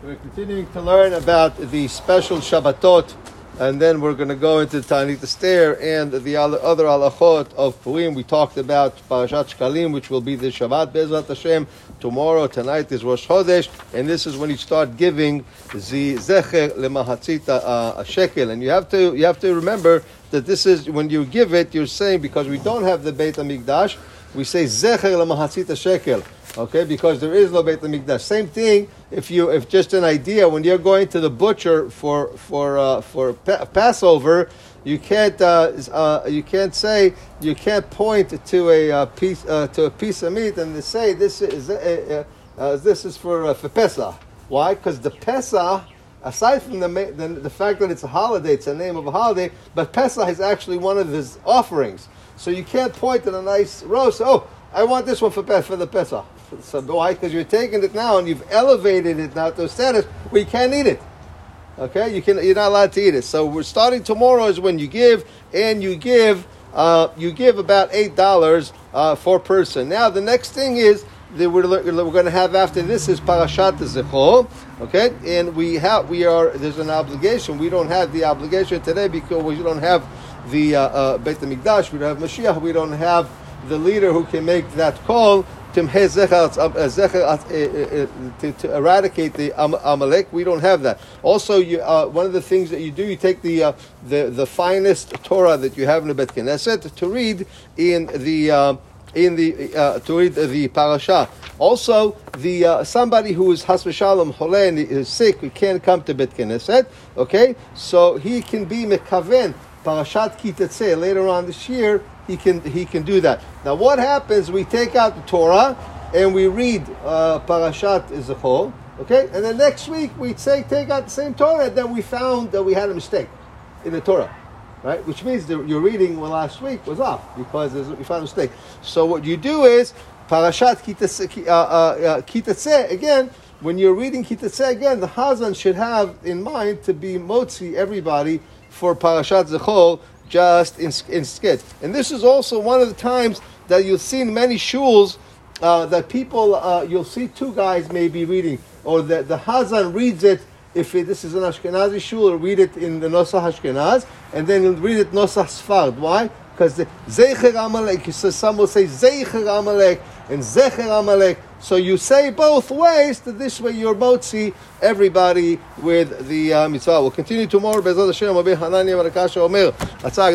We're continuing to learn about the special Shabbatot, and then we're going to go into Ta'anit Esther and the other halachot of Purim. We talked about Parashat Shkalim, which will be the Shabbat Bezrat Hashem. Tomorrow, tonight is Rosh Chodesh, and this is when you start giving the Zecher Lemahatzita uh, a shekel. And you have to you have to remember that this is when you give it, you're saying because we don't have the Beit Hamikdash, we say Zecher Lemahatzita shekel. Okay, because there is no Beit Hamikdash. Same thing. If you, if just an idea, when you're going to the butcher for for uh, for pa- Passover, you can't uh, uh, you can't say you can't point to a uh, piece uh, to a piece of meat and say this is uh, this is for for Pesach. Why? Because the Pesach aside from the, the, the fact that it's a holiday, it's a name of a holiday, but Pesach is actually one of his offerings. So you can't point at a nice roast. Oh, I want this one for for the Pesach. So why? Because you're taking it now and you've elevated it now to a status where you can't eat it. Okay, you can. You're not allowed to eat it. So we're starting tomorrow is when you give, and you give. Uh, you give about eight dollars uh, for person. Now the next thing is that we're, we're going to have after this is Parashat Zechor. Okay, and we have we are there's an obligation. We don't have the obligation today because we don't have the uh, uh, Beit Hamikdash. We don't have Mashiach. We don't have the leader who can make that call to, to eradicate the Amalek. We don't have that. Also, you, uh, one of the things that you do, you take the, uh, the, the finest Torah that you have in the Bet Knesset to read in the uh, in the uh, to read the parasha. Also, the uh, somebody who is has v'shalom holeh and is sick, we can't come to Bet Knesset. Okay, so he can be mekaven parashat Ki later on this year he can he can do that. Now, what happens? We take out the Torah and we read uh, Parashat Zechor, okay, and then next week we say take out the same Torah, then we found that we had a mistake in the Torah. Right, which means that your reading last week was off because we found a mistake. So what you do is Parashat Kitatse, uh, uh, uh again. When you're reading Kitatse again, the Hazan should have in mind to be motzi everybody for Parashat Zechor just in, in. And this is also one of the times that you'll see in many shuls uh, that people, uh, you'll see two guys maybe reading, or the, the Hazan reads it, if it, this is an Ashkenazi shul, read it in the Nosach Ashkenaz, and then read it Nosach Sfard. Why? Because the Zecher Amalek, so some will say Zecher Amalek and Zecher Amalek. So you say both ways, that this way you're motzi everybody with the uh, mitzvah. We'll continue tomorrow. Bezat Hashem, Rabbi Barakasha Omer. Atzah,